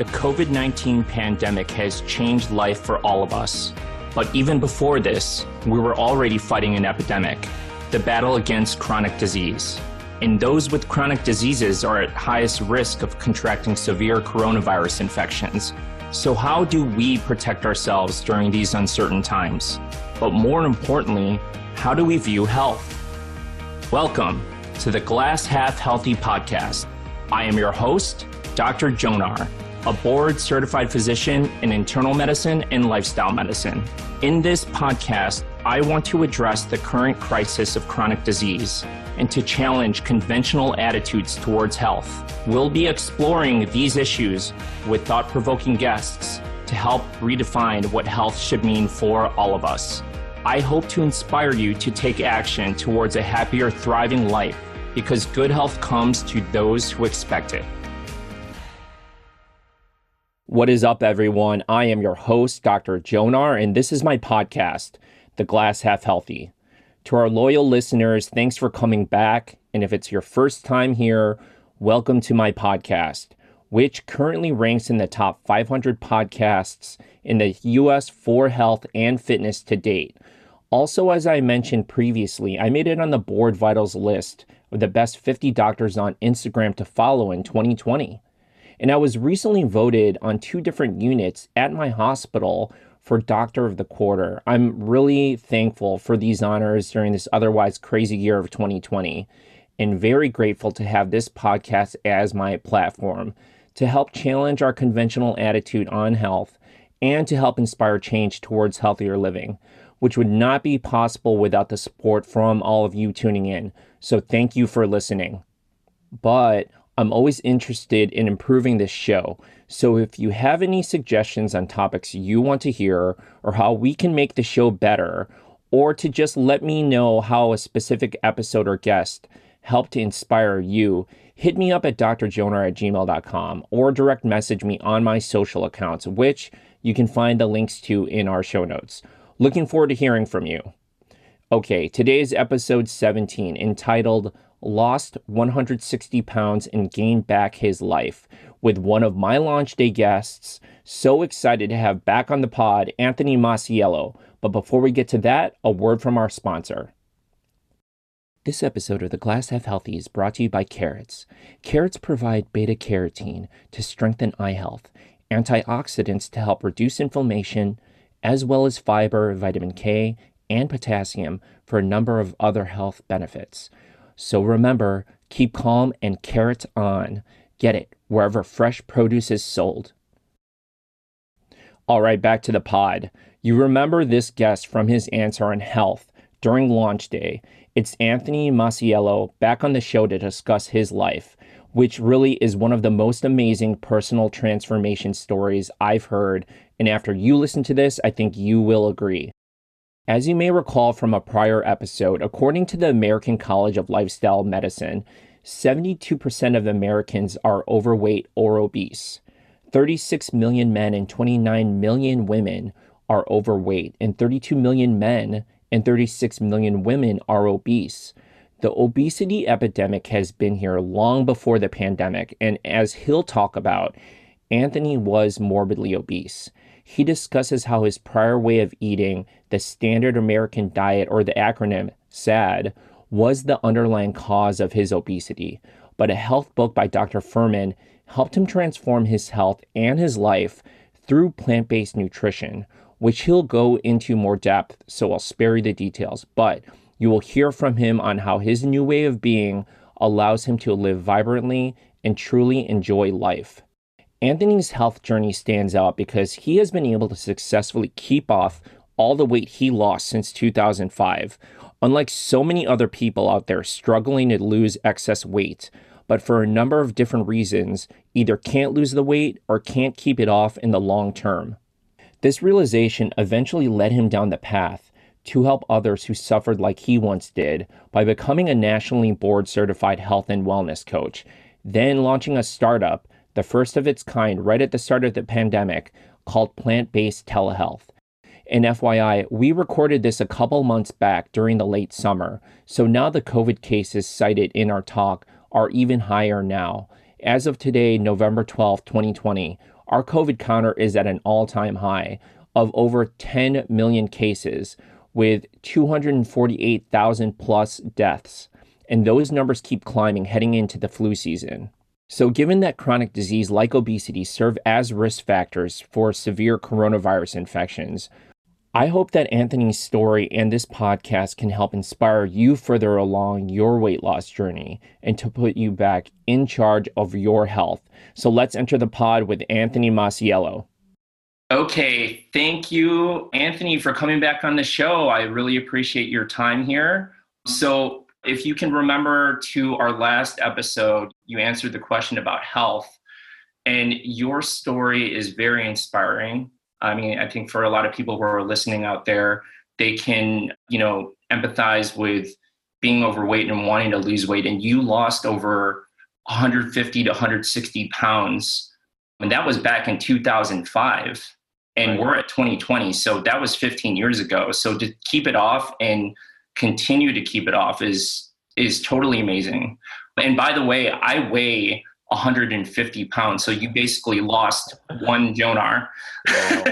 The COVID 19 pandemic has changed life for all of us. But even before this, we were already fighting an epidemic the battle against chronic disease. And those with chronic diseases are at highest risk of contracting severe coronavirus infections. So, how do we protect ourselves during these uncertain times? But more importantly, how do we view health? Welcome to the Glass Half Healthy podcast. I am your host, Dr. Jonar a board certified physician in internal medicine and lifestyle medicine. In this podcast, I want to address the current crisis of chronic disease and to challenge conventional attitudes towards health. We'll be exploring these issues with thought provoking guests to help redefine what health should mean for all of us. I hope to inspire you to take action towards a happier, thriving life because good health comes to those who expect it. What is up, everyone? I am your host, Dr. Jonar, and this is my podcast, The Glass Half Healthy. To our loyal listeners, thanks for coming back. And if it's your first time here, welcome to my podcast, which currently ranks in the top 500 podcasts in the US for health and fitness to date. Also, as I mentioned previously, I made it on the BoardVitals list of the best 50 doctors on Instagram to follow in 2020. And I was recently voted on two different units at my hospital for Doctor of the Quarter. I'm really thankful for these honors during this otherwise crazy year of 2020 and very grateful to have this podcast as my platform to help challenge our conventional attitude on health and to help inspire change towards healthier living, which would not be possible without the support from all of you tuning in. So thank you for listening. But I'm always interested in improving this show. So if you have any suggestions on topics you want to hear or how we can make the show better, or to just let me know how a specific episode or guest helped to inspire you, hit me up at drjonar at gmail.com or direct message me on my social accounts, which you can find the links to in our show notes. Looking forward to hearing from you. Okay, today's episode 17 entitled lost 160 pounds and gained back his life with one of my launch day guests. So excited to have back on the pod Anthony Masiello. But before we get to that, a word from our sponsor. This episode of the Glass Half Healthy is brought to you by Carrots. Carrots provide beta carotene to strengthen eye health, antioxidants to help reduce inflammation, as well as fiber, vitamin K, and potassium for a number of other health benefits. So remember, keep calm and carrots on. Get it wherever fresh produce is sold. All right, back to the pod. You remember this guest from his answer on health during launch day. It's Anthony Masiello back on the show to discuss his life, which really is one of the most amazing personal transformation stories I've heard. And after you listen to this, I think you will agree. As you may recall from a prior episode, according to the American College of Lifestyle Medicine, 72% of Americans are overweight or obese. 36 million men and 29 million women are overweight, and 32 million men and 36 million women are obese. The obesity epidemic has been here long before the pandemic, and as he'll talk about, Anthony was morbidly obese. He discusses how his prior way of eating, the standard American diet or the acronym SAD, was the underlying cause of his obesity. But a health book by Dr. Fuhrman helped him transform his health and his life through plant based nutrition, which he'll go into more depth, so I'll spare you the details. But you will hear from him on how his new way of being allows him to live vibrantly and truly enjoy life. Anthony's health journey stands out because he has been able to successfully keep off all the weight he lost since 2005. Unlike so many other people out there struggling to lose excess weight, but for a number of different reasons, either can't lose the weight or can't keep it off in the long term. This realization eventually led him down the path to help others who suffered like he once did by becoming a nationally board certified health and wellness coach, then launching a startup the first of its kind right at the start of the pandemic, called plant based telehealth. And FYI, we recorded this a couple months back during the late summer, so now the COVID cases cited in our talk are even higher now. As of today, November 12, 2020, our COVID counter is at an all time high of over 10 million cases with 248,000 plus deaths. And those numbers keep climbing heading into the flu season. So, given that chronic disease like obesity serve as risk factors for severe coronavirus infections, I hope that Anthony's story and this podcast can help inspire you further along your weight loss journey and to put you back in charge of your health. So, let's enter the pod with Anthony Masiello. Okay, thank you, Anthony, for coming back on the show. I really appreciate your time here. So, if you can remember to our last episode, you answered the question about health, and your story is very inspiring. I mean, I think for a lot of people who are listening out there, they can, you know, empathize with being overweight and wanting to lose weight. And you lost over 150 to 160 pounds. And that was back in 2005. And right. we're at 2020. So that was 15 years ago. So to keep it off and continue to keep it off is is totally amazing. And by the way, I weigh 150 pounds, so you basically lost one Jonar. Wow.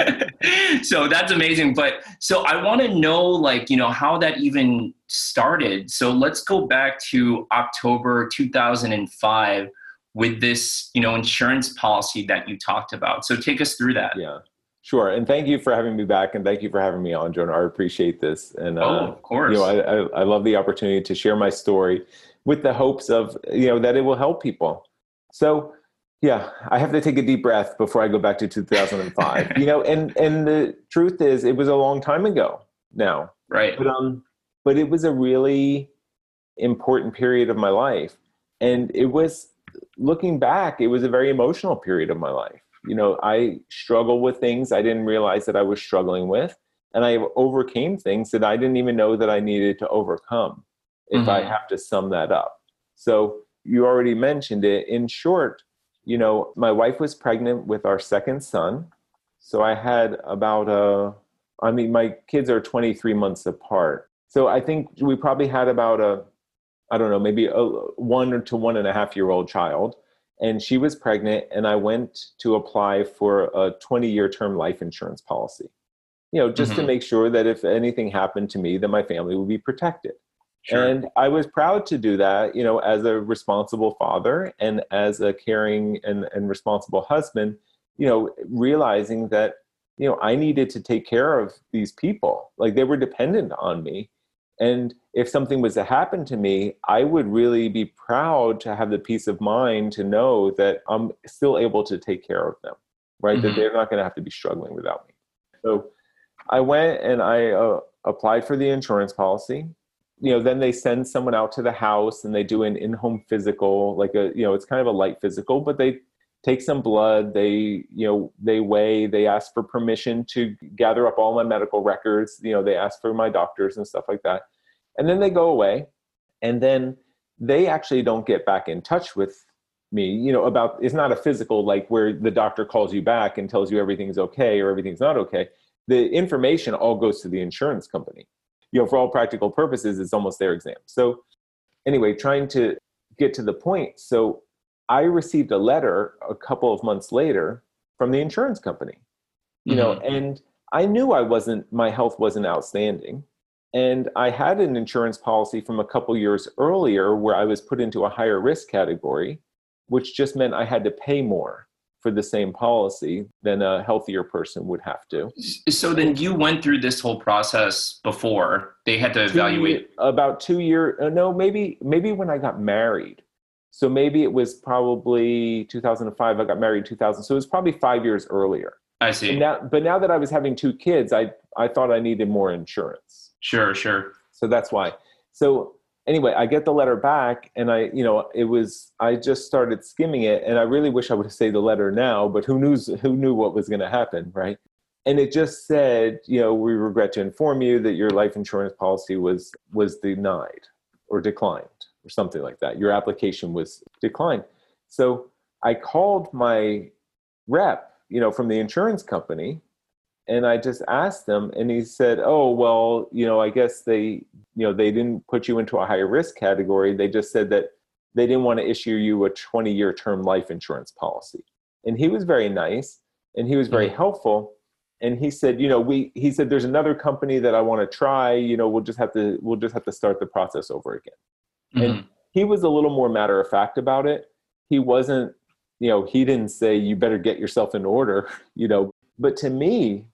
so that's amazing. But so I want to know, like, you know, how that even started. So let's go back to October 2005 with this, you know, insurance policy that you talked about. So take us through that. Yeah. Sure, and thank you for having me back, and thank you for having me on, Jonah. I appreciate this, and uh, oh, of course, you know, I, I, I love the opportunity to share my story with the hopes of you know that it will help people. So, yeah, I have to take a deep breath before I go back to 2005. you know, and and the truth is, it was a long time ago now, right? But um, but it was a really important period of my life, and it was looking back, it was a very emotional period of my life you know i struggle with things i didn't realize that i was struggling with and i overcame things that i didn't even know that i needed to overcome if mm-hmm. i have to sum that up. So you already mentioned it. In short you know my wife was pregnant with our second son so i had about a i mean my kids are 23 months apart. So i think we probably had about a i don't know maybe a one to one and a half year old child and she was pregnant and i went to apply for a 20 year term life insurance policy you know just mm-hmm. to make sure that if anything happened to me that my family would be protected sure. and i was proud to do that you know as a responsible father and as a caring and, and responsible husband you know realizing that you know i needed to take care of these people like they were dependent on me and if something was to happen to me, I would really be proud to have the peace of mind to know that I'm still able to take care of them, right? Mm-hmm. That they're not going to have to be struggling without me. So I went and I uh, applied for the insurance policy. You know, then they send someone out to the house and they do an in-home physical, like a, you know, it's kind of a light physical, but they take some blood. They, you know, they weigh. They ask for permission to gather up all my medical records. You know, they ask for my doctors and stuff like that and then they go away and then they actually don't get back in touch with me you know about it's not a physical like where the doctor calls you back and tells you everything's okay or everything's not okay the information all goes to the insurance company you know for all practical purposes it's almost their exam so anyway trying to get to the point so i received a letter a couple of months later from the insurance company you mm-hmm. know and i knew i wasn't my health wasn't outstanding and I had an insurance policy from a couple years earlier where I was put into a higher risk category, which just meant I had to pay more for the same policy than a healthier person would have to. So then you went through this whole process before they had to evaluate two, about 2 years uh, no maybe maybe when I got married. So maybe it was probably 2005 I got married 2000 so it was probably 5 years earlier. I see. Now, but now that I was having two kids I I thought I needed more insurance. Sure, sure. So that's why. So anyway, I get the letter back and I, you know, it was I just started skimming it and I really wish I would have saved the letter now, but who knew who knew what was going to happen, right? And it just said, you know, we regret to inform you that your life insurance policy was was denied or declined or something like that. Your application was declined. So I called my rep, you know, from the insurance company and I just asked them and he said, "Oh, well, you know, I guess they, you know, they didn't put you into a higher risk category. They just said that they didn't want to issue you a 20-year term life insurance policy." and he was very nice and he was very mm-hmm. helpful and he said you know we he said there's another company that i want to try you know we'll just have to we'll just have to start the process over again mm-hmm. and he was a little more matter of fact about it he wasn't you know he didn't say you better get yourself in order you know but to me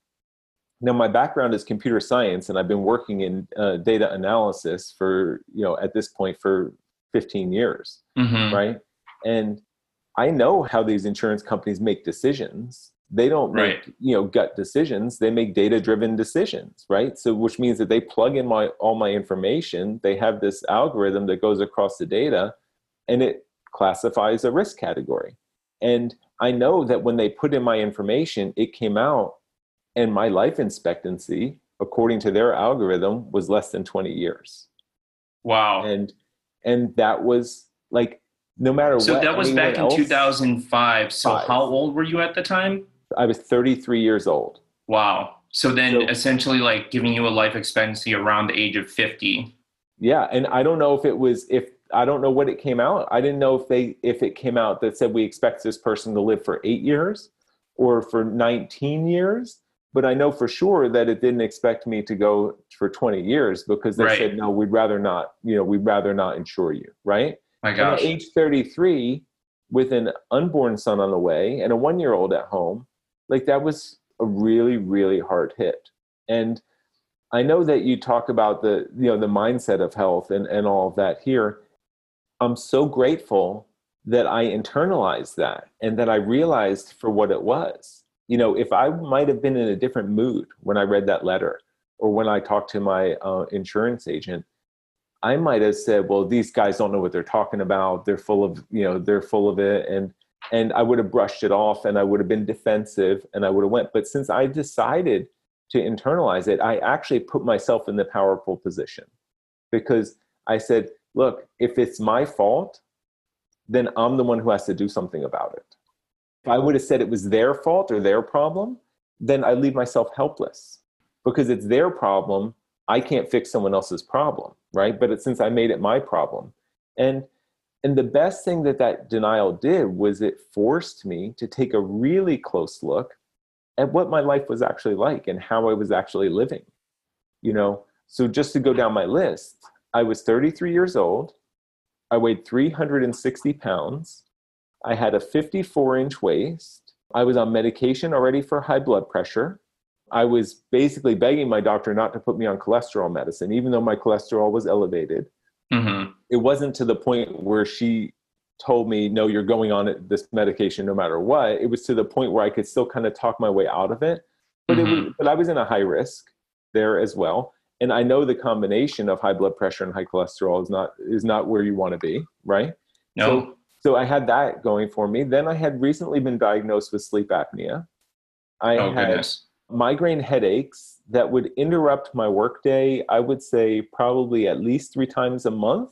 now my background is computer science and i've been working in uh, data analysis for you know at this point for 15 years mm-hmm. right and i know how these insurance companies make decisions they don't make right. you know gut decisions. They make data driven decisions right? So which means that they plug in my all my information. They have this algorithm that goes across the data and it classifies a risk category. And i know that when they put in my information it came out and my life expectancy according to their algorithm was less than 20 years. Wow. And and that was like no matter so what that was back in 2005 so five. how old were you at the time i was 33 years old wow so then so, essentially like giving you a life expectancy around the age of 50 yeah and i don't know if it was if i don't know what it came out i didn't know if they if it came out that said we expect this person to live for eight years or for 19 years but I know for sure that it didn't expect me to go for 20 years because they right. said, no, we'd rather not, you know, we'd rather not insure you. Right. My gosh. at age 33 with an unborn son on the way and a one year old at home, like that was a really, really hard hit. And I know that you talk about the, you know, the mindset of health and, and all of that here. I'm so grateful that I internalized that and that I realized for what it was you know, if I might have been in a different mood when I read that letter or when I talked to my uh, insurance agent, I might have said, well, these guys don't know what they're talking about. They're full of, you know, they're full of it. And, and I would have brushed it off and I would have been defensive and I would have went. But since I decided to internalize it, I actually put myself in the powerful position because I said, look, if it's my fault, then I'm the one who has to do something about it. If I would have said it was their fault or their problem, then I leave myself helpless because it's their problem. I can't fix someone else's problem, right? But since I made it my problem, and and the best thing that that denial did was it forced me to take a really close look at what my life was actually like and how I was actually living. You know, so just to go down my list, I was 33 years old. I weighed 360 pounds. I had a 54 inch waist. I was on medication already for high blood pressure. I was basically begging my doctor not to put me on cholesterol medicine, even though my cholesterol was elevated. Mm-hmm. It wasn't to the point where she told me, no, you're going on this medication no matter what. It was to the point where I could still kind of talk my way out of it. But, mm-hmm. it was, but I was in a high risk there as well. And I know the combination of high blood pressure and high cholesterol is not is not where you want to be, right? No. So so I had that going for me. Then I had recently been diagnosed with sleep apnea. I oh, had goodness. Migraine headaches that would interrupt my workday, I would say probably at least three times a month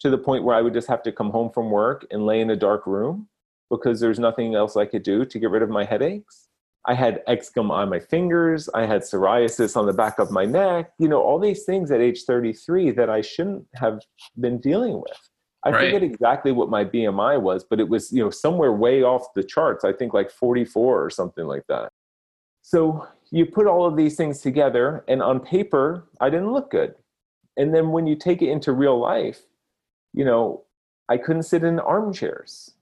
to the point where I would just have to come home from work and lay in a dark room because there's nothing else I could do to get rid of my headaches. I had eczema on my fingers. I had psoriasis on the back of my neck. You know, all these things at age 33 that I shouldn't have been dealing with. I right. forget exactly what my BMI was, but it was, you know, somewhere way off the charts. I think like 44 or something like that. So you put all of these things together, and on paper, I didn't look good. And then when you take it into real life, you know, I couldn't sit in armchairs,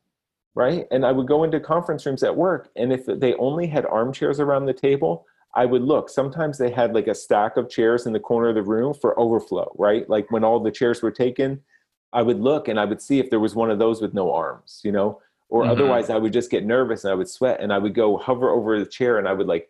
right? And I would go into conference rooms at work, and if they only had armchairs around the table, I would look. Sometimes they had like a stack of chairs in the corner of the room for overflow, right? Like when all the chairs were taken, I would look and I would see if there was one of those with no arms, you know, or mm-hmm. otherwise I would just get nervous and I would sweat and I would go hover over the chair and I would like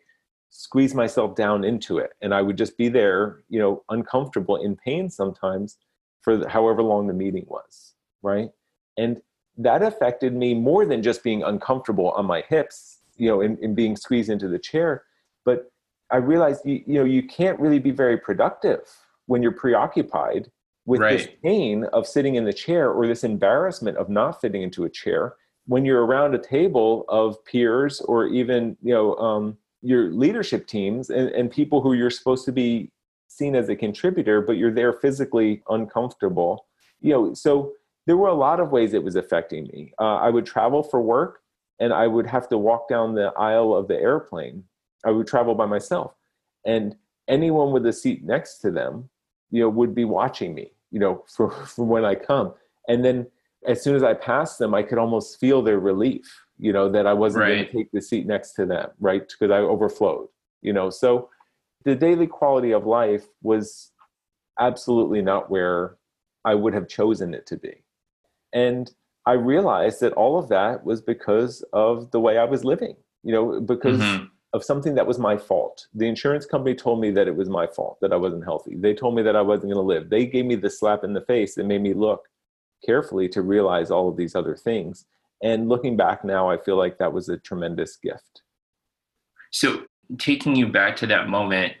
squeeze myself down into it and I would just be there, you know, uncomfortable in pain sometimes for however long the meeting was, right? And that affected me more than just being uncomfortable on my hips, you know, in, in being squeezed into the chair, but I realized you, you know you can't really be very productive when you're preoccupied with right. this pain of sitting in the chair or this embarrassment of not fitting into a chair when you're around a table of peers or even you know um, your leadership teams and, and people who you're supposed to be seen as a contributor but you're there physically uncomfortable you know so there were a lot of ways it was affecting me uh, i would travel for work and I would have to walk down the aisle of the airplane. I would travel by myself, and anyone with a seat next to them, you know, would be watching me, you know, for, for when I come. And then as soon as I passed them, I could almost feel their relief, you know, that I wasn't right. going to take the seat next to them, right? Because I overflowed, you know. So the daily quality of life was absolutely not where I would have chosen it to be. And I realized that all of that was because of the way I was living, you know, because mm-hmm. of something that was my fault. The insurance company told me that it was my fault that I wasn't healthy. They told me that I wasn't going to live. They gave me the slap in the face and made me look carefully to realize all of these other things. And looking back now, I feel like that was a tremendous gift. So, taking you back to that moment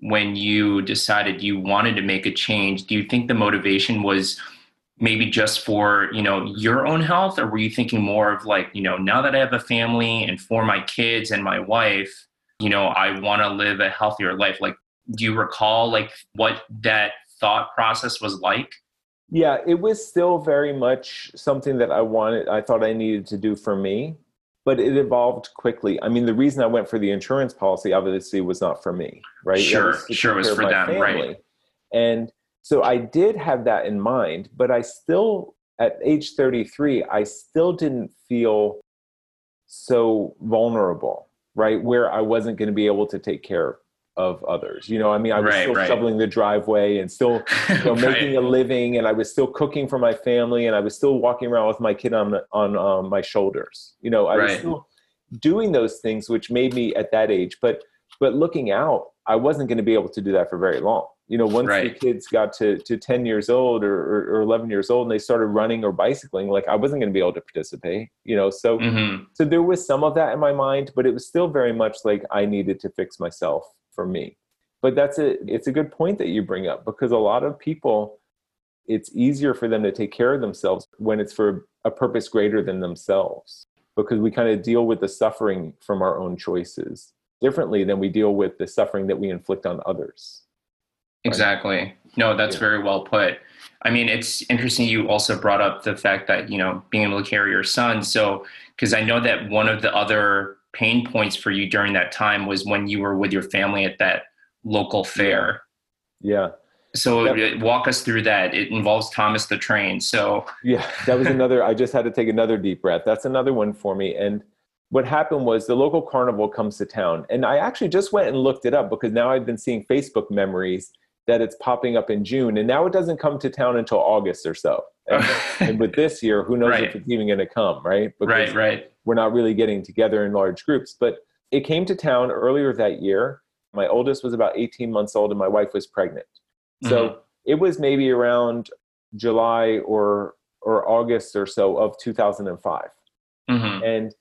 when you decided you wanted to make a change, do you think the motivation was maybe just for you know your own health or were you thinking more of like you know now that i have a family and for my kids and my wife you know i want to live a healthier life like do you recall like what that thought process was like yeah it was still very much something that i wanted i thought i needed to do for me but it evolved quickly i mean the reason i went for the insurance policy obviously was not for me right sure was sure it was for them family. right and so I did have that in mind, but I still, at age 33, I still didn't feel so vulnerable, right? Where I wasn't going to be able to take care of others. You know, I mean, I was right, still right. shoveling the driveway and still you know, right. making a living, and I was still cooking for my family, and I was still walking around with my kid on on um, my shoulders. You know, I was still doing those things, which made me at that age. But but looking out, I wasn't going to be able to do that for very long you know once the kids got to, to 10 years old or, or, or, 11 years old and they started running or bicycling like i wasn't going to be able to participate you know so mm-hmm. so there was some of that in my mind but it was still very much like i needed to fix myself for me but that's a it's a good point that you bring up because a lot of people it's easier for them to take care of themselves when it's for a purpose greater than themselves because we kind of deal with the suffering from our own choices differently than we deal with the suffering that we inflict on others Exactly. No, that's yeah. very well put. I mean, it's interesting you also brought up the fact that, you know, being able to carry your son. So, because I know that one of the other pain points for you during that time was when you were with your family at that local fair. Yeah. So yep. Uh, walk us through that. It involves Thomas the Train. So yeah, that was another. I just had to take another deep breath. That's another one for me. And what happened was the local carnival comes to town, and I actually just went and looked it up because now I've been seeing Facebook memories that it's popping up in June, and now it doesn't come to town until August or so. And, and with this year, who knows right. if it's even going to come, right? Because right, right. We're not really getting together in large groups, but it came to town earlier that year. My oldest was about 18 months old, and my wife was pregnant. So mm-hmm. it was maybe around July or or August or so of 2005, mm-hmm. and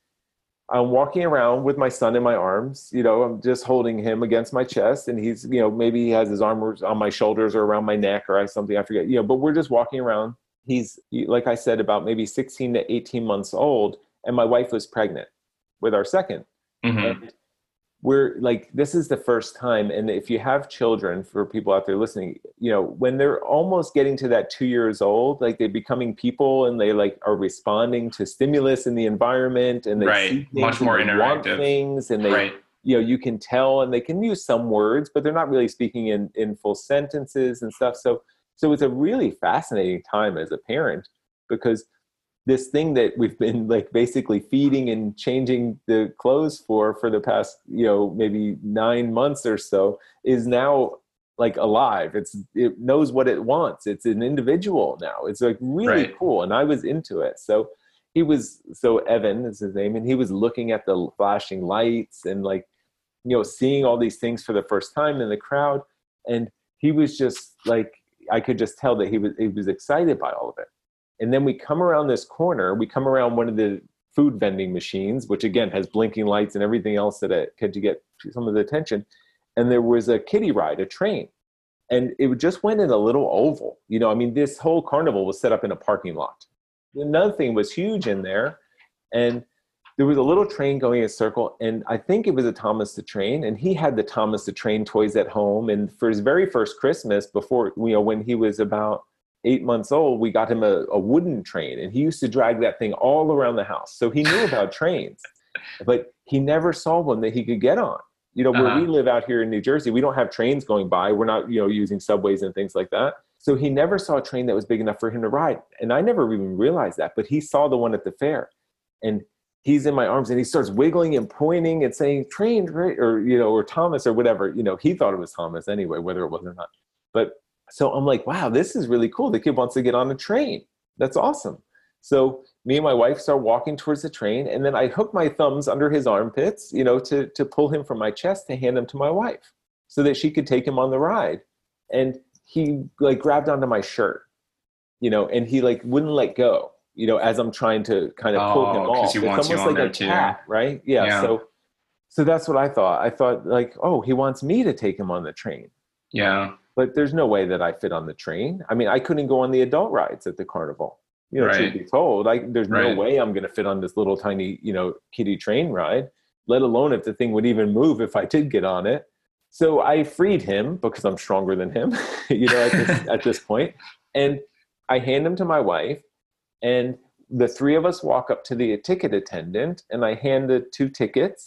I'm walking around with my son in my arms. You know, I'm just holding him against my chest, and he's, you know, maybe he has his arms on my shoulders or around my neck or something. I forget. You know, but we're just walking around. He's, like I said, about maybe 16 to 18 months old, and my wife was pregnant with our 2nd mm-hmm. We're like this is the first time and if you have children for people out there listening you know when they're almost getting to that two years old like they're becoming people and they like are responding to stimulus in the environment and they right. much more interactive. things and they right. you know you can tell and they can use some words but they're not really speaking in in full sentences and stuff. So so it's a really fascinating time as a parent because this thing that we've been like basically feeding and changing the clothes for for the past you know maybe nine months or so is now like alive. It's it knows what it wants. It's an individual now. It's like really right. cool and i was into it. So he was so evan is his name and he was looking at the flashing lights and like you know seeing all these things for the first time in the crowd and he was just like i could just tell that he was he was excited by all of it and then we come around this corner, we come around one of the food vending machines, which again has blinking lights and everything else that it could to get some of the attention. And there was a kiddie ride, a train. And it just went in a little oval. You know, I mean, this whole carnival was set up in a parking lot. Another thing was huge in there. And there was a little train going in a circle, and I think it was a Thomas the Train, and he had the Thomas the Train toys at home. And for his very first Christmas, before you know, when he was about eight months old, we got him a, a wooden train and he used to drag that thing all around the house. So he knew about trains, but he never saw one that he could get on. You know, where Uh-huh. we live out here in New Jersey, we don't have trains going by. We're not, you know, using subways and things like that. So he never saw a train that was big enough for him to ride. And I never even realized that, but he saw the one at the fair. And he's in my arms and he starts wiggling and pointing and saying train or you know or thomas or whatever you know he thought it was thomas anyway whether it was or not but so i'm like wow this is really cool. The kid wants to get on a train. That's awesome. So me and my wife start walking towards the train and then i hook my thumbs under his armpits you know to to pull him from my chest to hand him to my wife so that she could take him on the ride. And he like grabbed onto my shirt you know and he like wouldn't let go you know as i'm trying to kind of pull him Oh, 'cause off. he it's almost on like a too. cat right? Yeah, Yeah. so so that's what i thought. I thought like oh he wants me to take him on the train. Yeah. But there's no way that i fit on the train. I mean i couldn't go on the adult rides at the carnival. You know truth Right. be told I, there's no way i'm going to fit on this little tiny you know kiddie train ride let alone if the thing would even move if i did get on it. So i freed him because i'm stronger than him you know at this, at this point. And i hand him to my wife and the three of us walk up to the ticket attendant and i hand the two tickets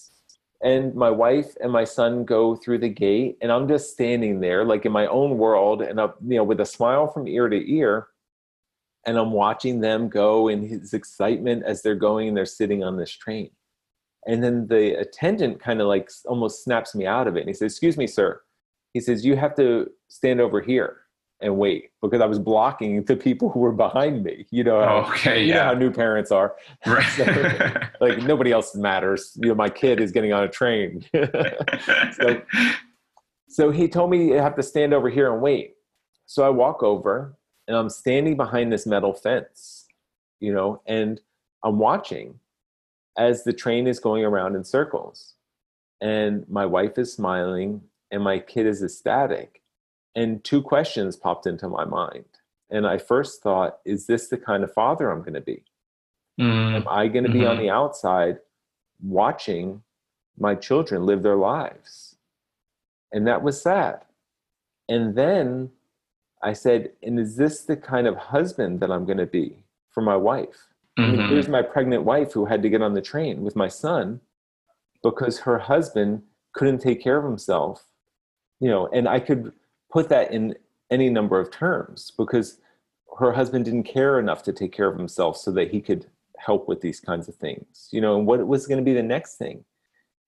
and my wife and my son go through the gate and i'm just standing there like in my own world and up you know with a smile from ear to ear and i'm watching them go in his excitement as they're going and they're sitting on this train. And then the attendant kind of like almost snaps me out of it and he says excuse me sir. He says you have to stand over here and wait because i was blocking the people who were behind me. You know how- okay. you know how new parents are. Right. like nobody else matters. You know my kid is getting on a train. So so he told me you have to stand over here and wait. So i walk over and i'm standing behind this metal fence you know and i'm watching as the train is going around in circles. And my wife is smiling and my kid is ecstatic and two questions popped into my mind and i first thought is this the kind of father i'm going to be Mm, am I going to be on Mhm. the outside watching my children live their lives? And that was sad. And then I said, and is this the kind of husband that I'm going to be for my wife? I mean, mhm. here's my pregnant wife who had to get on the train with my son because her husband couldn't take care of himself. You know, and I could put that in any number of terms because her husband didn't care enough to take care of himself so that he could help with these kinds of things. You know, and what was going to be the next thing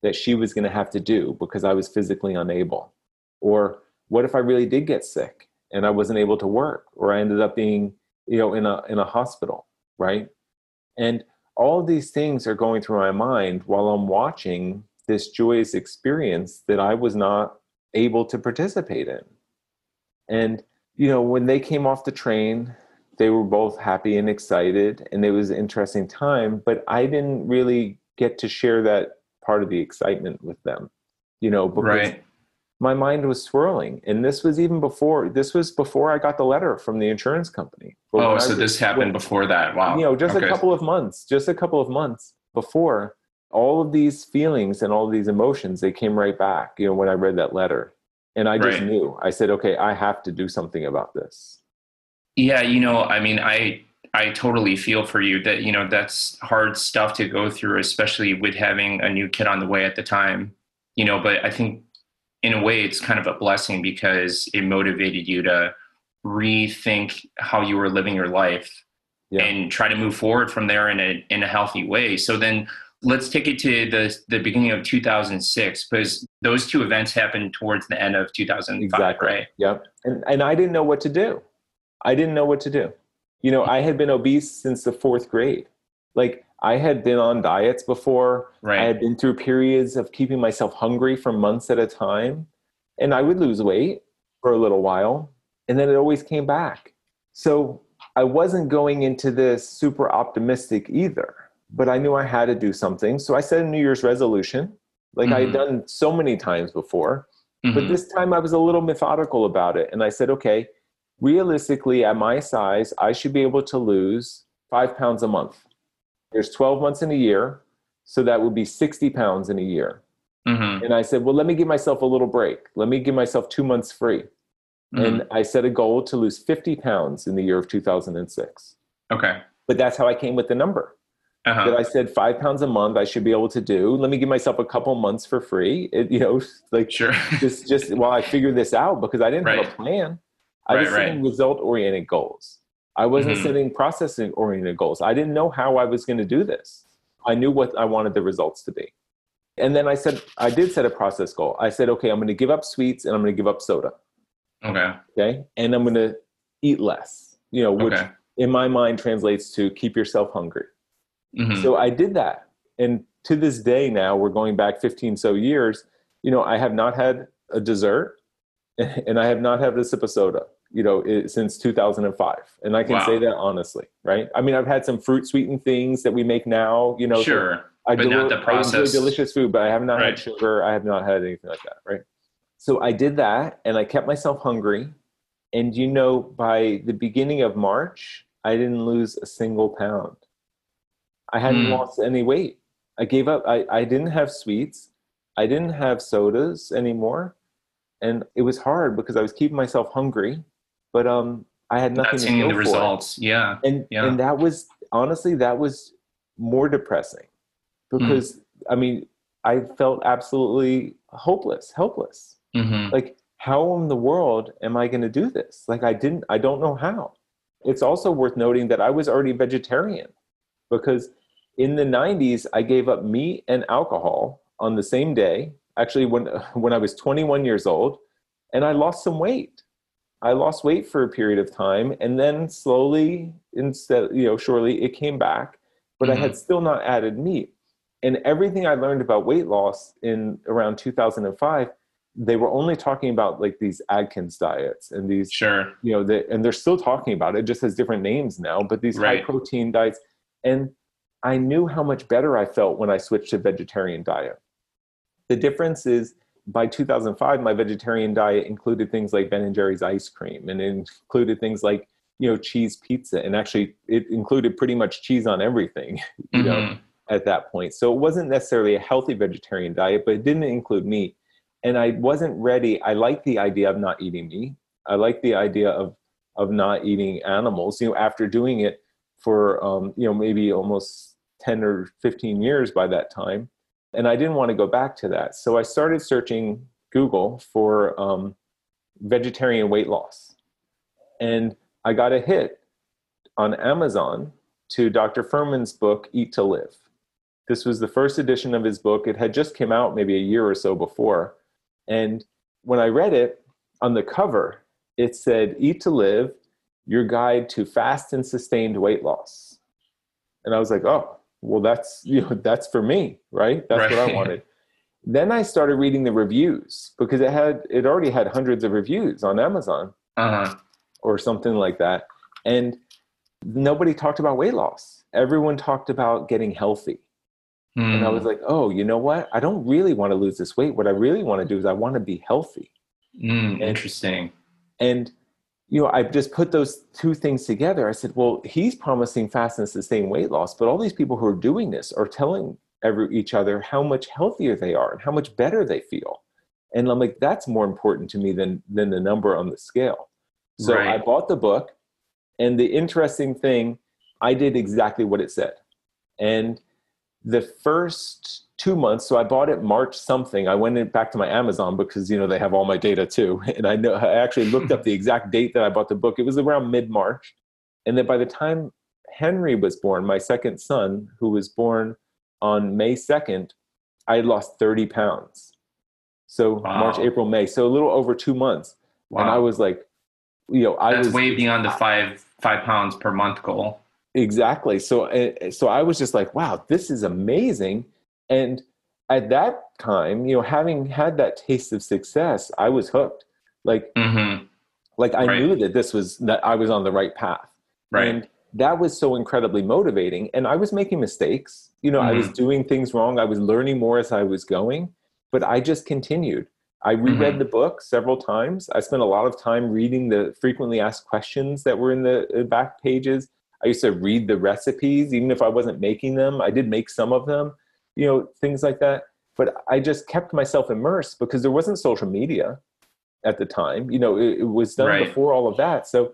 that she was going to have to do because I was physically unable? Or what if I really did get sick and I wasn't able to work or I ended up being, you know, in a in a hospital, right? And all these things are going through my mind while I'm watching this joyous experience that I was not able to participate in. And, you know, when they came off the train, they were both happy and excited, and it was an interesting time, but I didn't really get to share that part of the excitement with them, you know, because right. my mind was swirling. And this was even before, this was before I got the letter from the insurance company. But Oh, so was- this happened when- before that. Wow. you know just Okay. a couple of months just a couple of months before all of these feelings and all of these emotions they came right back you know when i read that letter and i just Right. knew i said okay i have to do something about this Yeah, you know, I mean, I I totally feel for you that you know that's hard stuff to go through, especially with having a new kid on the way at the time. You know, but I think in a way it's kind of a blessing because it motivated you to rethink how you were living your life Yeah. and try to move forward from there in a in a healthy way. So then let's take it to the the beginning of 2006 because those two events happened towards the end of 2005, Exactly. right? Yep. And and I didn't know what to do. I didn't know what to do. You know, I had been obese since the fourth grade. Like I had been on diets before. Right. I had been through periods of keeping myself hungry for months at a time. And I would lose weight for a little while. And then it always came back. So I wasn't going into this super optimistic either, but I knew I had to do something. So I set a New Year's resolution, like I had Mhm. done so many times before. But Mhm. this time I was a little methodical about it. And I said, okay, realistically, at my size, I should be able to lose five pounds a month. There's 12 months in a year. So that would be 60 pounds in a year. Mhm. And I said, well, let me give myself a little break. Let me give myself two months free. Mm-hmm. And I set a goal to lose 50 pounds in the year of 2006. Okay. But that's how I came with the number. Uh-huh. That I said five pounds a month I should be able to do. Let me give myself a couple months for free. It, you know, like sure. just just while I figure this out because I didn't right. have a plan. I right, was setting right. result oriented goals. I wasn't mm-hmm. setting processing oriented goals. I didn't know how I was going to do this. I knew what I wanted the results to be. And then I said, I did set a process goal. I said, okay, I'm going to give up sweets and I'm going to give up soda. Okay. Okay. And I'm going to eat less, you know, which okay. in my mind translates to keep yourself hungry. Mm-hmm. So I did that. And to this day now, we're going back 15 so years, you know, I have not had a dessert and I have not had a sip of soda, you know, it, since 2005. And I can wow. say that honestly, right? I mean, I've had some fruit sweetened things that we make now, you know. Sure. I but not the process. Delicious food, but I have not right. had sugar. I have not had anything like that, right? So I did that and I kept myself hungry. And you know, by the beginning of March, I didn't lose a single pound. I hadn't mm. lost any weight. I gave up. I, I didn't have sweets. I didn't have sodas anymore. And it was hard because I was keeping myself hungry, but um, I had nothing Not seeing the results. Yeah. And, yeah. and that was honestly, that was more depressing because mm. I mean, I felt absolutely hopeless, helpless. Mm-hmm. Like, how in the world am I going to do this? Like, I didn't, I don't know how. It's also worth noting that I was already vegetarian because in the 90s, I gave up meat and alcohol on the same day, actually, when, when I was 21 years old, and I lost some weight. I lost weight for a period of time, and then slowly, instead, you know, surely it came back, but mm-hmm. I had mm-hmm. still not added meat. And everything I learned about weight loss in around 2005 they were only talking about like these Atkins diets and these, sure, you know, the, and they're still talking about it, it just has different names now, but these right. high protein diets. And I knew how much better I felt when I switched to vegetarian diet. The difference is by 2005, my vegetarian diet included things like Ben and Jerry's ice cream and it included things like, you know, cheese pizza. And actually it included pretty much cheese on everything, you mm-hmm. know, at that point. So it wasn't necessarily a healthy vegetarian diet, but it didn't include meat and I wasn't ready. I like the idea of not eating meat. I like the idea of of not eating animals. You know, after doing it for um, you know maybe almost ten or fifteen years by that time, and I didn't want to go back to that. So I started searching Google for um, vegetarian weight loss, and I got a hit on Amazon to Dr. Fuhrman's book Eat to Live. This was the first edition of his book. It had just come out maybe a year or so before and when I read it on the cover, it said, Eat to Live, your guide to fast and sustained weight loss. And I was like, oh, well, that's, you know, that's for me, right? That's right. what I wanted. then I started reading the reviews because it had, it already had hundreds of reviews on Amazon uh-huh. or something like that. And nobody talked about weight loss. Everyone talked about getting healthy. Mm. And I was hmm. like, oh, you know what? I don't really want to lose this weight. What I really want to do is I want to be healthy. Mm, and, interesting. And, you know, I just put those two things together. I said, well, he's promising fast and sustained weight loss, but all these people who are doing this are telling every, each other how much healthier they are and how much better they feel. And I'm like, that's more important to me than, than the number on the scale. So right. I bought the book. And the interesting thing, I did exactly what it said. And the first two months so i bought it march something. I went back to my amazon because you know they have all my data too. And i know i actually looked up the exact date that i bought the book. It was around mid-march. And then by the time henry was born my second son who was born on may 2nd i had lost 30 pounds. So wow. march april may. So a little over two months. Wow. and i was like you know i that's was way beyond the five five pounds per month goal Exactly. So, eh, so I was just like, wow, this is amazing. And at that time, you know, having had that taste of success, I was hooked. Like, mm-hmm. like I right. knew that this was that I was on the right path. Right. And that was so incredibly motivating. And I was making mistakes. You know, mm-hmm. I was mm-hmm. doing things wrong. I was learning more as I was going, but I just continued. I reread mm-hmm. the book several times. I spent a lot of time reading the frequently asked questions that were in the back pages. I used to read the recipes, even if I wasn't making them. I did make some of them, you know, things like that. But I just kept myself immersed because there wasn't social media. at the time. You know, it, it was done Right. before all of that. So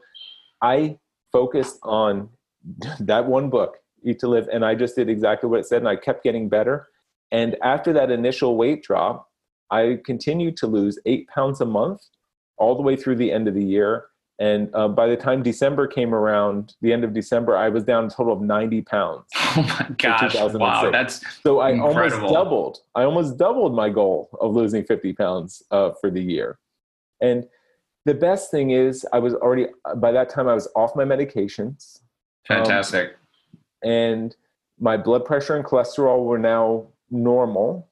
I focused on that one book, Eat to Live, and I just did exactly what it said, and I kept getting better. And after that initial weight drop, I continued to lose eight pounds a month all the way through the end of the year. And uh, by the time December came around, the end of December, I was down a total of 90 pounds. Oh my gosh! Wow, that's So I Incredible. almost doubled. I almost doubled my goal of losing 50 pounds uh, for the year. And the best thing is, I was already by that time I was off my medications, fantastic. and my blood pressure and cholesterol were now normal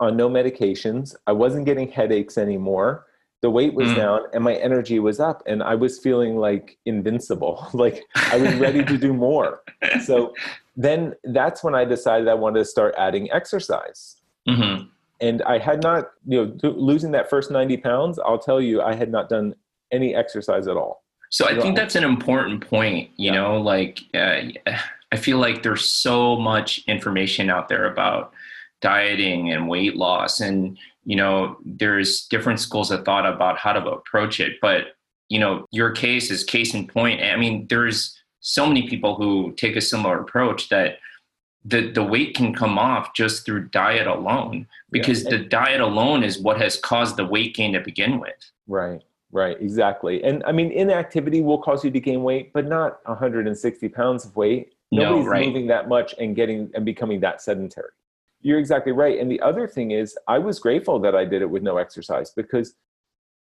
on no medications. I wasn't getting headaches anymore. The weight was Mm. down and my energy was up, and I was feeling like invincible. like I was ready to do more. So then that's when I decided I wanted to start adding exercise. hmm And I had not, you know, th- losing that first 90 pounds, I'll tell you, I had not done any exercise at all. So I think that's an important point. You Yeah. know, like uh, I feel like there's so much information out there about dieting and weight loss, and you know, there's different schools of thought about how to approach it. But you know, your case is case in point. I mean, there's so many people who take a similar approach that the the weight can come off just through diet alone because Yeah. the diet alone is what has caused the weight gain to begin with. Right, right, exactly. And I mean, inactivity will cause you to gain weight, but not 160 pounds of weight. No, Nobody's right. moving that much and getting and becoming that sedentary. You're exactly right. And the other thing is, I was grateful that I did it with no exercise because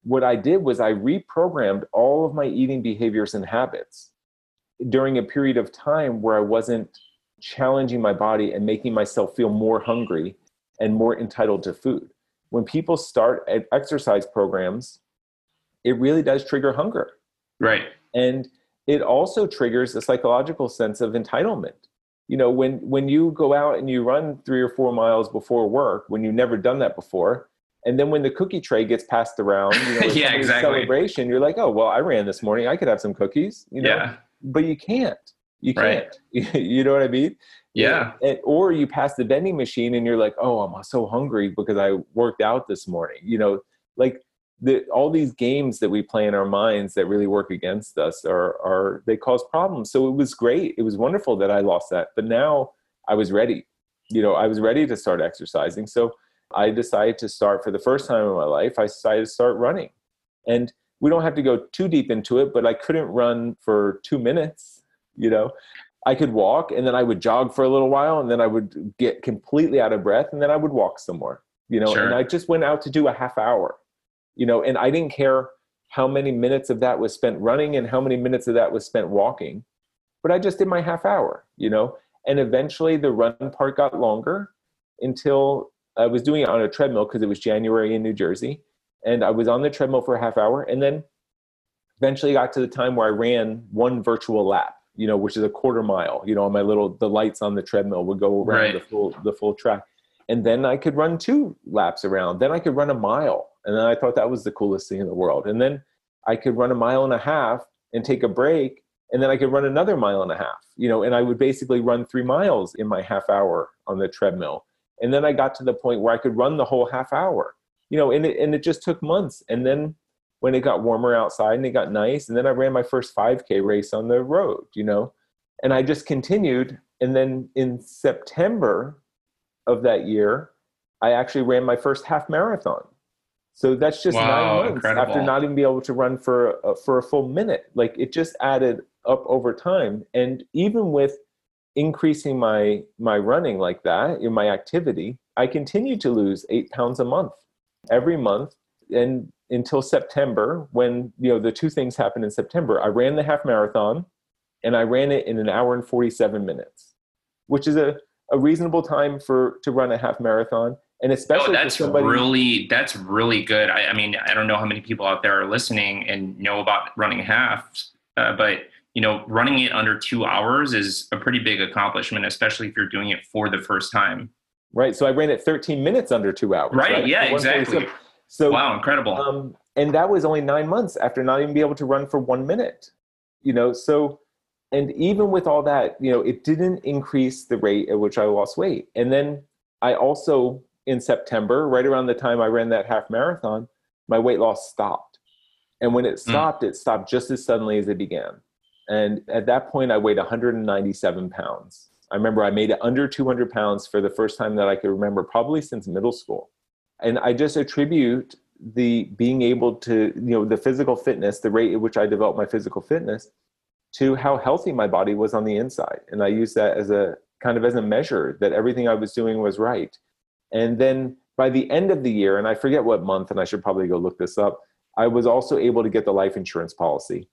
what I did was I reprogrammed all of my eating behaviors and habits during a period of time where I wasn't challenging my body and making myself feel more hungry and more entitled to food. When people start at exercise programs, it really does trigger hunger. Right. And it also triggers a psychological sense of entitlement. You know, when when you go out and you run three or four miles before work, when you've never done that before, and then when the cookie tray gets passed around, you know, Yeah, exactly. celebration, you're like, oh well, I ran this morning, I could have some cookies, you know, Yeah. but you can't. You can't. you know what I mean? Yeah. And- or you pass the vending machine and you're like, oh, I'm so hungry because I worked out this morning. You know, like the, all these games that we play in our minds that really work against us are, are they cause problems. So it was great. It was wonderful that I lost that. But now I was ready. You know, I was ready to start exercising. So I decided to start for the first time in my life. I decided to start running. And we don't have to go too deep into it, but I couldn't run for two minutes. You know, I could walk and then I would jog for a little while and then I would get completely out of breath and then I would walk some more, you know, Sure. and I just went out to do a half hour, you know, and I didn't care how many minutes of that was spent running and how many minutes of that was spent walking, but I just did my half hour, you know, and eventually the run part got longer until I was doing it on a treadmill because it was January in New Jersey and I was on the treadmill for a half hour and then eventually got to the time where I ran one virtual lap, you know, which is a quarter mile, you know, on my little the lights on the treadmill would go around Right. the full the full track. And then I could run two laps around. Then I could run a mile. And then I thought that was the coolest thing in the world. And then I could run a mile and a half and take a break. And then I could run another mile and a half, you know, and I would basically run three miles in my half hour on the treadmill. And then I got to the point where I could run the whole half hour, you know, and it, and it just took months. And then when it got warmer outside and it got nice, and then I ran my first 5K race on the road, you know, and I just continued. And then in September of that year, I actually ran my first half marathon. So that's just Wow, nine months incredible. after not even being able to run for a, uh, for a full minute. Like it just added up over time, and even with increasing my my running like that in my activity, I continued to lose eight pounds a month every month, and until September when you know the two things happened in September. I ran the half marathon, and I ran it in an hour and forty seven minutes, which is a a reasonable time for to run a half marathon, and especially Oh, that's somebody. really that's really good. I, I mean, I don't know how many people out there are listening and know about running halves, uh, but you know, running it under two hours is a pretty big accomplishment, especially if you're doing it for the first time. Right. So I ran it 13 minutes under two hours. Right, yeah, exactly. So wow, incredible. um, and that was only nine months after not even be able to run for one minute. You know, so and even with all that, you know, it didn't increase the rate at which I lost weight. And then I also in September, right around the time I ran that half marathon, my weight loss stopped. And when it hmm. stopped, mm. it stopped just as suddenly as it began. And at that point, I weighed 197 pounds. I remember I made it under 200 pounds for the first time that I could remember, probably since middle school. And I just attribute the being able to, you know, the physical fitness, the rate at which I developed my physical fitness, to how healthy my body was on the inside. And I use that as a kind of as a measure that everything I was doing was right. And then by the end of the year, and I forget what month, and I should probably go look this up, I was also able to get the life insurance policy.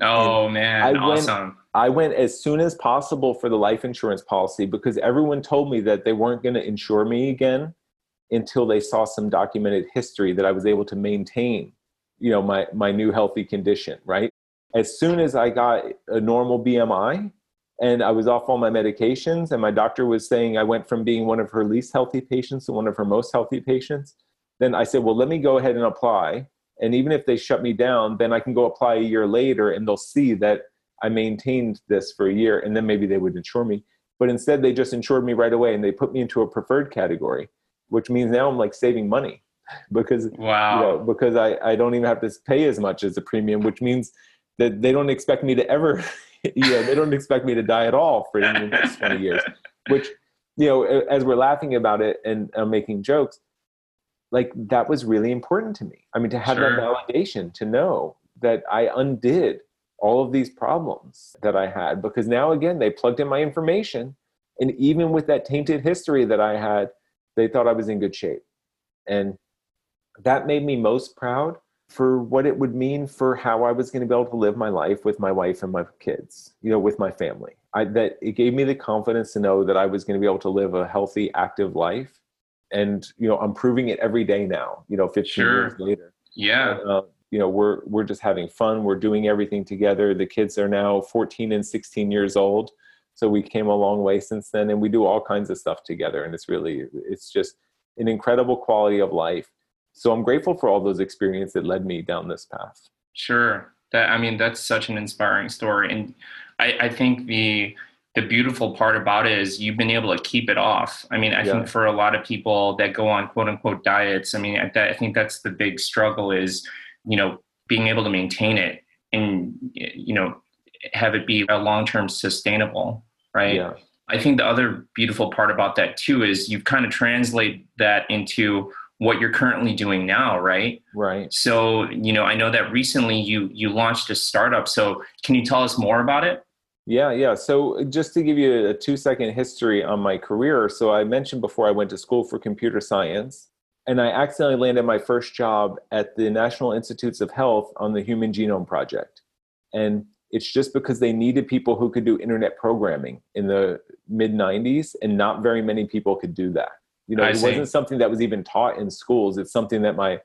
Oh and man, I awesome. Went, I went as soon as possible for the life insurance policy because everyone told me that they weren't going to insure me again until they saw some documented history that I was able to maintain, you know, my my new healthy condition, right? As soon as I got a normal BMI, and I was off all my medications. And my doctor was saying I went from being one of her least healthy patients to one of her most healthy patients. Then I said, well, let me go ahead and apply. And even if they shut me down, then I can go apply a year later and they'll see that I maintained this for a year and then maybe they would insure me. But instead, they just insured me right away and they put me into a preferred category, which means now I'm like saving money because wow. You know, because I, I don't even have to pay as much as a premium, which means that they don't expect me to ever you know, they don't expect me to die at all for the next 20 years, which, you know, as we're laughing about it and uh, making jokes, like that was really important to me. I mean, to have sure. that validation, to know that I undid all of these problems that I had, because now again, they plugged in my information. And even with that tainted history that I had, they thought I was in good shape. And that made me most proud for what it would mean for how I was going to be able to live my life with my wife and my kids, you know, with my family. I, that it gave me the confidence to know that I was going to be able to live a healthy, active life. And, you know, I'm proving it every day now, you know, 15 sure. years later. Yeah. Uh, you know, we're, we're just having fun. We're doing everything together. The kids are now 14 and 16 years old. So we came a long way since then and we do all kinds of stuff together. And it's really, it's just an incredible quality of life so i'm grateful for all those experiences that led me down this path sure that i mean that's such an inspiring story and i, I think the the beautiful part about it is you've been able to keep it off. I mean, I yeah. think for a lot of people that go on quote unquote diets, I mean, I, I think that's the big struggle is, you know, being able to maintain it and, you know, have it be a long term sustainable, right? Yeah. I think the other beautiful part about that too is you've kind of translate that into what you're currently doing now right? Right. So you know i know that recently you you launched a startup. So can you tell us more about it? Yeah yeah. So just to give you a two second history on my career so i mentioned before i went to school for computer science and i accidentally landed my first job at the national institutes of health on the human genome project. And it's just because they needed people who could do internet programming in the mid 90s and not very many people could do that you know, I it see. wasn't something that was even taught in schools. It's something that my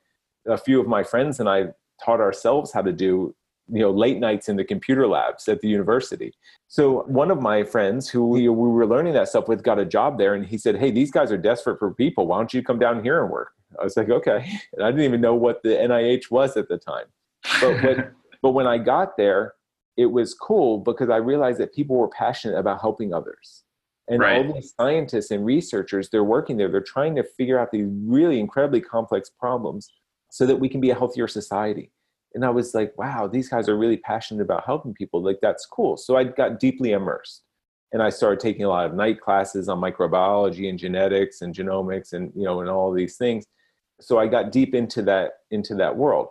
a few of my friends and I taught ourselves how to do you know late nights in the computer labs at the university. So one of my friends who we, we were learning that stuff with got a job there and he said hey these guys are desperate for people. Why don't you come down here and work? I was like okay. And i didn't even know what the nih was at the time. But but, but when i got there it was cool because i realized that people were passionate about helping others and right. all these scientists and researchers, they're working there. They're trying to figure out these really incredibly complex problems so that we can be a healthier society. And I was like, wow, these guys are really passionate about helping people. Like, that's cool. So I got deeply immersed. And I started taking a lot of night classes on microbiology and genetics and genomics and, you know, and all these things. So I got deep into that, into that world.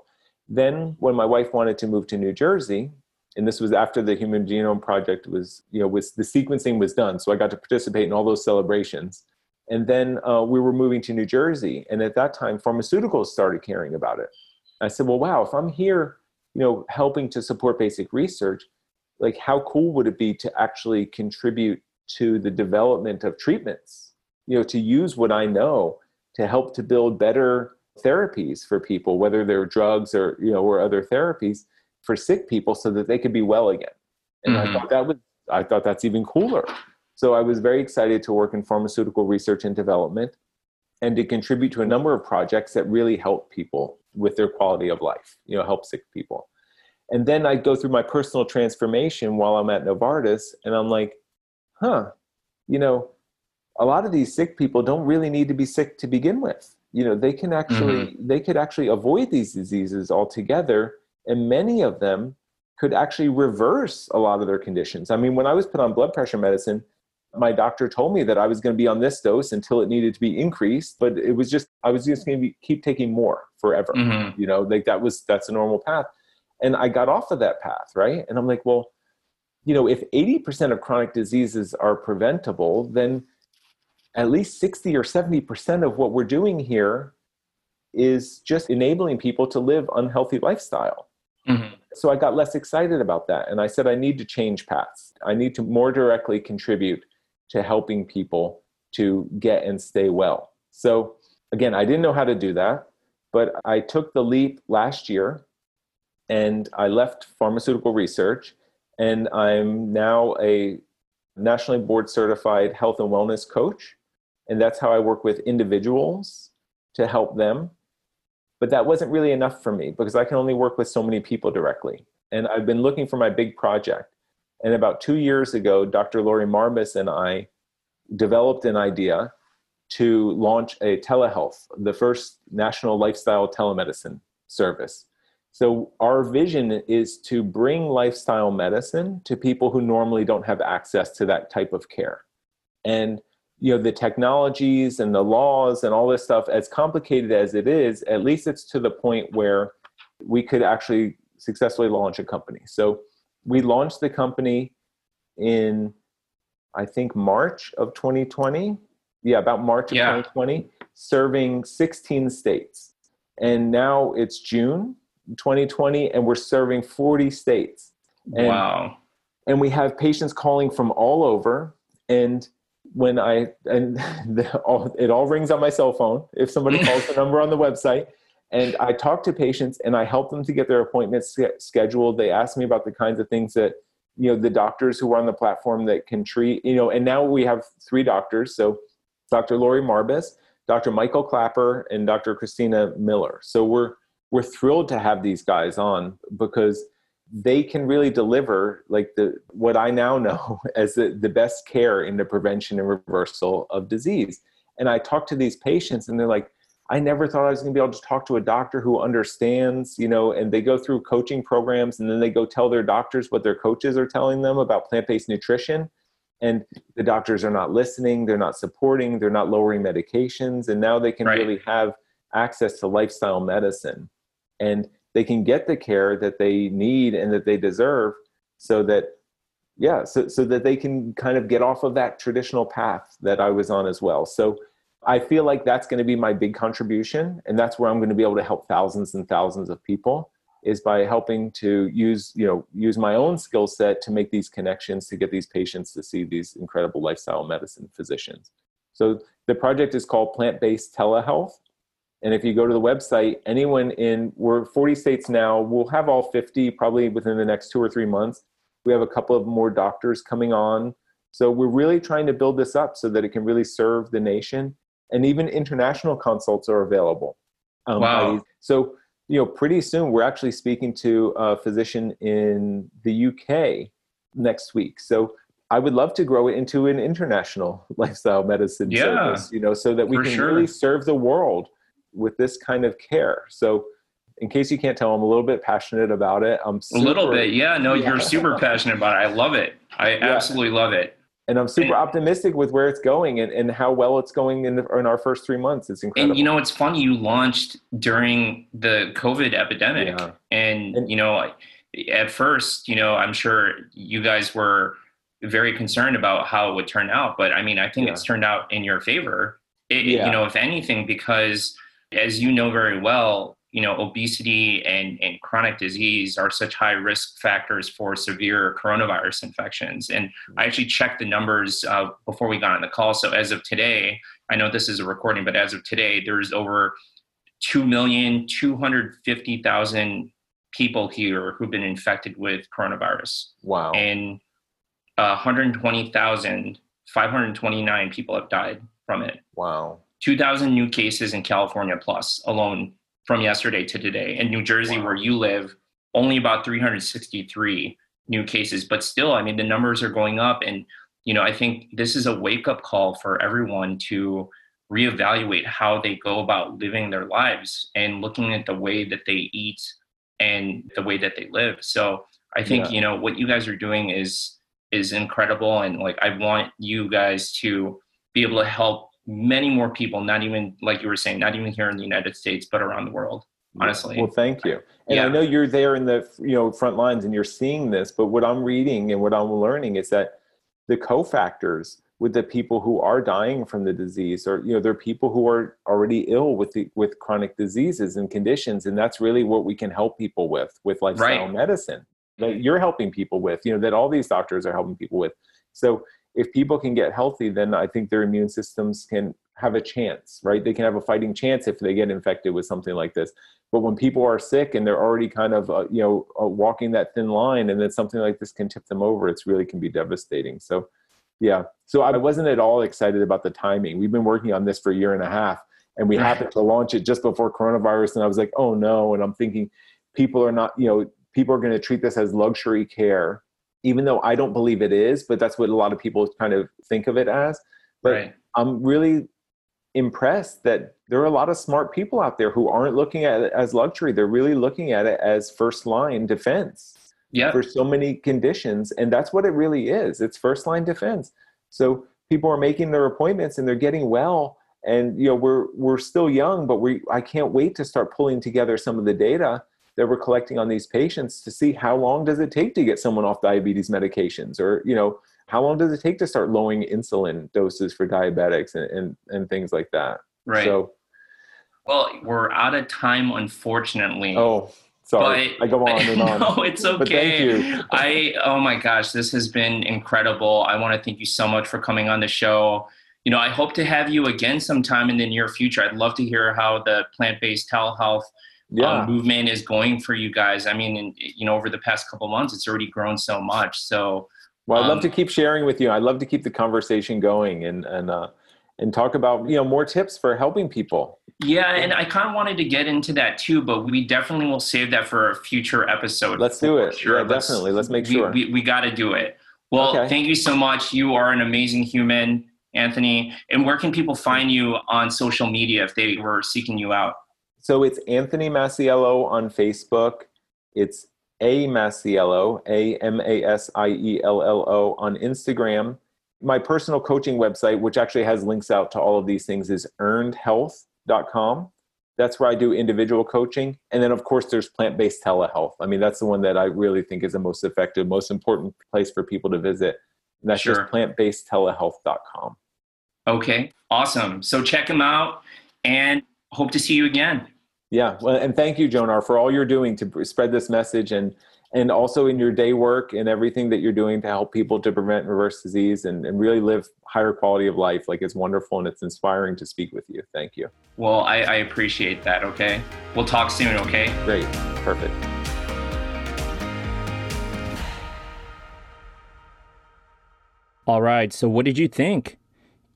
Then when my wife wanted to move to New Jersey, and this was after the Human Genome Project was, you know, was the sequencing was done. So I got to participate in all those celebrations. And then uh, we were moving to New Jersey, and at that time, pharmaceuticals started caring about it. I said, well, wow, if I'm here, you know, helping to support basic research, like how cool would it be to actually contribute to the development of treatments? You know, to use what I know to help to build better therapies for people, whether they're drugs or you know or other therapies for sick people so that they could be well again. And mm-hmm. I thought that was I thought that's even cooler. So I was very excited to work in pharmaceutical research and development and to contribute to a number of projects that really help people with their quality of life, you know, help sick people. And then I go through my personal transformation while I'm at Novartis and I'm like, huh, you know, a lot of these sick people don't really need to be sick to begin with you know they can actually mm-hmm. they could actually avoid these diseases altogether and many of them could actually reverse a lot of their conditions i mean when i was put on blood pressure medicine my doctor told me that i was going to be on this dose until it needed to be increased but it was just i was just going to keep taking more forever mm-hmm. you know like that was that's a normal path and i got off of that path right and i'm like well you know if 80% of chronic diseases are preventable then at least 60 or 70% of what we're doing here is just enabling people to live unhealthy lifestyle. Mm-hmm. So I got less excited about that. And I said, I need to change paths. I need to more directly contribute to helping people to get and stay well. So again, I didn't know how to do that, but I took the leap last year and I left pharmaceutical research and I'm now a nationally board certified health and wellness coach and that's how I work with individuals to help them. But that wasn't really enough for me because I can only work with so many people directly. And I've been looking for my big project. And about two years ago, Dr. Laurie Marbas and I developed an idea to launch a telehealth, the first national lifestyle telemedicine service. So, our vision is to bring lifestyle medicine to people who normally don't have access to that type of care. And you know the technologies and the laws and all this stuff as complicated as it is at least it's to the point where we could actually successfully launch a company. So we launched the company in i think march of 2020 yeah about march of yeah. 2020 serving 16 states. And now it's june 2020 and we're serving 40 states. And, wow. and we have patients calling from all over and when I and the, all, it all rings on my cell phone if somebody calls the number on the website and I talk to patients and I help them to get their appointments scheduled. They ask me about the kinds of things that you know the doctors who are on the platform that can treat you know and now we have three doctors so Dr. Laurie Marbas, Dr. Michael Klaper and Dr. Christina Miller. So we're we're thrilled to have these guys on because they can really deliver like the what I now know as the, the best care in the prevention and reversal of disease. And I talk to these patients and they're like, I never thought I was going to be able to talk to a doctor who understands, you know, and they go through coaching programs and then they go tell their doctors what their coaches are telling them about plant based nutrition. And the doctors are not listening, they're not supporting, they're not lowering medications. And now they can right. really have access to lifestyle medicine. And they can get the care that they need and that they deserve so that yeah so, so that they can kind of get off of that traditional path that i was on as well. So i feel like that's going to be my big contribution and that's where i'm going to be able to help thousands and thousands of people is by helping to use you know use my own skill set to make these connections to get these patients to see these incredible lifestyle medicine physicians. So the project is called plant-based telehealth and if you go to the website, anyone in, we're 40 states now, we'll have all 50 probably within the next two or three months. We have a couple of more doctors coming on. So we're really trying to build this up so that it can really serve the nation. And even international consults are available. Um, wow. So, you know, pretty soon we're actually speaking to a physician in the UK next week. So I would love to grow it into an international lifestyle medicine yeah, service, you know, so that we can sure. really serve the world with this kind of care. So in case you can't tell, I'm a little bit passionate about it. I'm super, a little bit, yeah. No, yeah. you're super passionate about it. I love it. I yeah. absolutely love it. And I'm super and, optimistic with where it's going and, and how well it's going in, the, in our first three months. It's incredible. And you know, it's funny. You launched during the COVID epidemic, yeah. and, and you know, at first, you know, I'm sure you guys were very concerned about how it would turn out, but I mean, I think it's turned out in your favor. It, you know, if anything, because as you know very well, you know, obesity and, and chronic disease are such high risk factors for severe coronavirus infections. And I actually checked the numbers uh, before we got on the call. So as of today, I know this is a recording, but as of today, there's over 2,250,000 people here who've been infected with coronavirus. Wow. And uh, 120,529 people have died from it. Wow. 2,000 new cases in California plus alone from yesterday to today. In New Jersey, wow. where you live, only about 363 new cases. But still, I mean, the numbers are going up. And, you know, I think this is a wake up call for everyone to reevaluate how they go about living their lives and looking at the way that they eat and the way that they live. So I think, yeah. you know, what you guys are doing is is incredible and like I want you guys to be able to help many more people, not even like you were saying, not even here in the United States, but around the world. Honestly. Well, thank you. And yeah. I know you're there in the you know front lines and you're seeing this, but what I'm reading and what I'm learning is that the cofactors with the people who are dying from the disease or you know they're people who are already ill with the with chronic diseases and conditions and that's really what we can help people with with lifestyle right. medicine that mm-hmm. you're helping people with you know that all these doctors are helping people with so if people can get healthy then i think their immune systems can have a chance right they can have a fighting chance if they get infected with something like this but when people are sick and they're already kind of uh, you know uh, walking that thin line and then something like this can tip them over it's really can be devastating so yeah. So I wasn't at all excited about the timing. We've been working on this for a year and a half and we happened to launch it just before coronavirus. And I was like, oh no. And I'm thinking people are not, you know, people are going to treat this as luxury care, even though I don't believe it is, but that's what a lot of people kind of think of it as. But right. I'm really impressed that there are a lot of smart people out there who aren't looking at it as luxury. They're really looking at it as first line defense yep. for so many conditions. And that's what it really is. It's first line defense. So people are making their appointments and they're getting well. And you know, we're we're still young, but we I can't wait to start pulling together some of the data that we're collecting on these patients to see how long does it take to get someone off diabetes medications or you know how long does it take to start lowering insulin doses for diabetics and, and, and things like that right so well we're out of time unfortunately oh Sorry, but, I go on and on. No, it's okay. But thank you. I oh my gosh, this has been incredible. I want to thank you so much for coming on the show. You know, I hope to have you again sometime in the near future. I'd love to hear how the plant-based telehealth yeah. um, movement is going for you guys. I mean, in, you know, over the past couple months, it's already grown so much. So, well, I'd um, love to keep sharing with you. I'd love to keep the conversation going and and uh, and talk about you know more tips for helping people yeah and i kind of wanted to get into that too but we definitely will save that for a future episode let's do it sure. yeah let's, definitely let's make sure we, we, we got to do it well okay. thank you so much you are an amazing human anthony and where can people find you on social media if they were seeking you out so it's anthony masiello on facebook it's a masiello a m-a-s-i-e-l-l-o on instagram my personal coaching website, which actually has links out to all of these things, is earnedhealth.com. That's where I do individual coaching. And then, of course, there's plant based telehealth. I mean, that's the one that I really think is the most effective, most important place for people to visit. And that's sure. just plantbasedtelehealth.com. Okay, awesome. So check them out and hope to see you again. Yeah, well, and thank you, Jonar, for all you're doing to spread this message and and also in your day work and everything that you're doing to help people to prevent reverse disease and, and really live higher quality of life. Like it's wonderful and it's inspiring to speak with you. Thank you. Well, I, I appreciate that. Okay. We'll talk soon. Okay. Great. Perfect. All right. So, what did you think?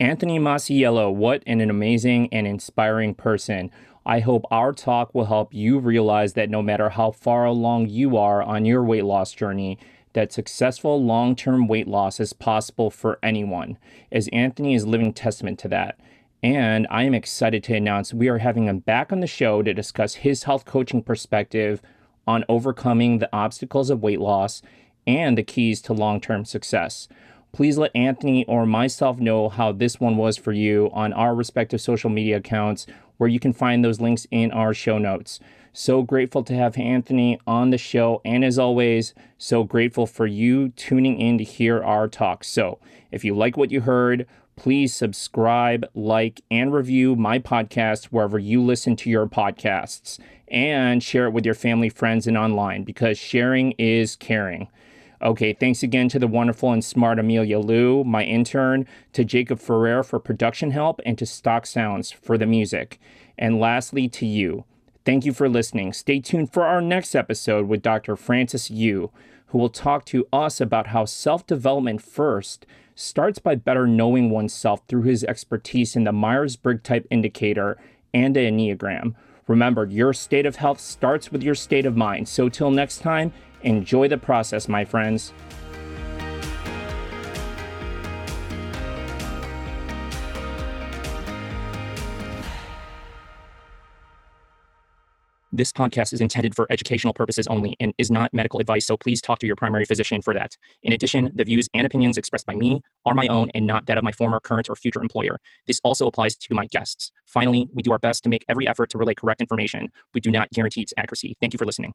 Anthony Masiello, what an amazing and inspiring person. I hope our talk will help you realize that no matter how far along you are on your weight loss journey, that successful long term weight loss is possible for anyone, as Anthony is living testament to that. And I am excited to announce we are having him back on the show to discuss his health coaching perspective on overcoming the obstacles of weight loss and the keys to long term success. Please let Anthony or myself know how this one was for you on our respective social media accounts where you can find those links in our show notes. So grateful to have Anthony on the show. And as always, so grateful for you tuning in to hear our talk. So if you like what you heard, please subscribe, like, and review my podcast wherever you listen to your podcasts and share it with your family, friends, and online because sharing is caring. Okay, thanks again to the wonderful and smart Amelia Liu, my intern, to Jacob Ferrer for production help, and to Stock Sounds for the music. And lastly, to you. Thank you for listening. Stay tuned for our next episode with Dr. Francis Yu, who will talk to us about how self development first starts by better knowing oneself through his expertise in the Myers Briggs type indicator and the Enneagram. Remember, your state of health starts with your state of mind. So, till next time, Enjoy the process, my friends. This podcast is intended for educational purposes only and is not medical advice, so please talk to your primary physician for that. In addition, the views and opinions expressed by me are my own and not that of my former, current, or future employer. This also applies to my guests. Finally, we do our best to make every effort to relay correct information. We do not guarantee its accuracy. Thank you for listening.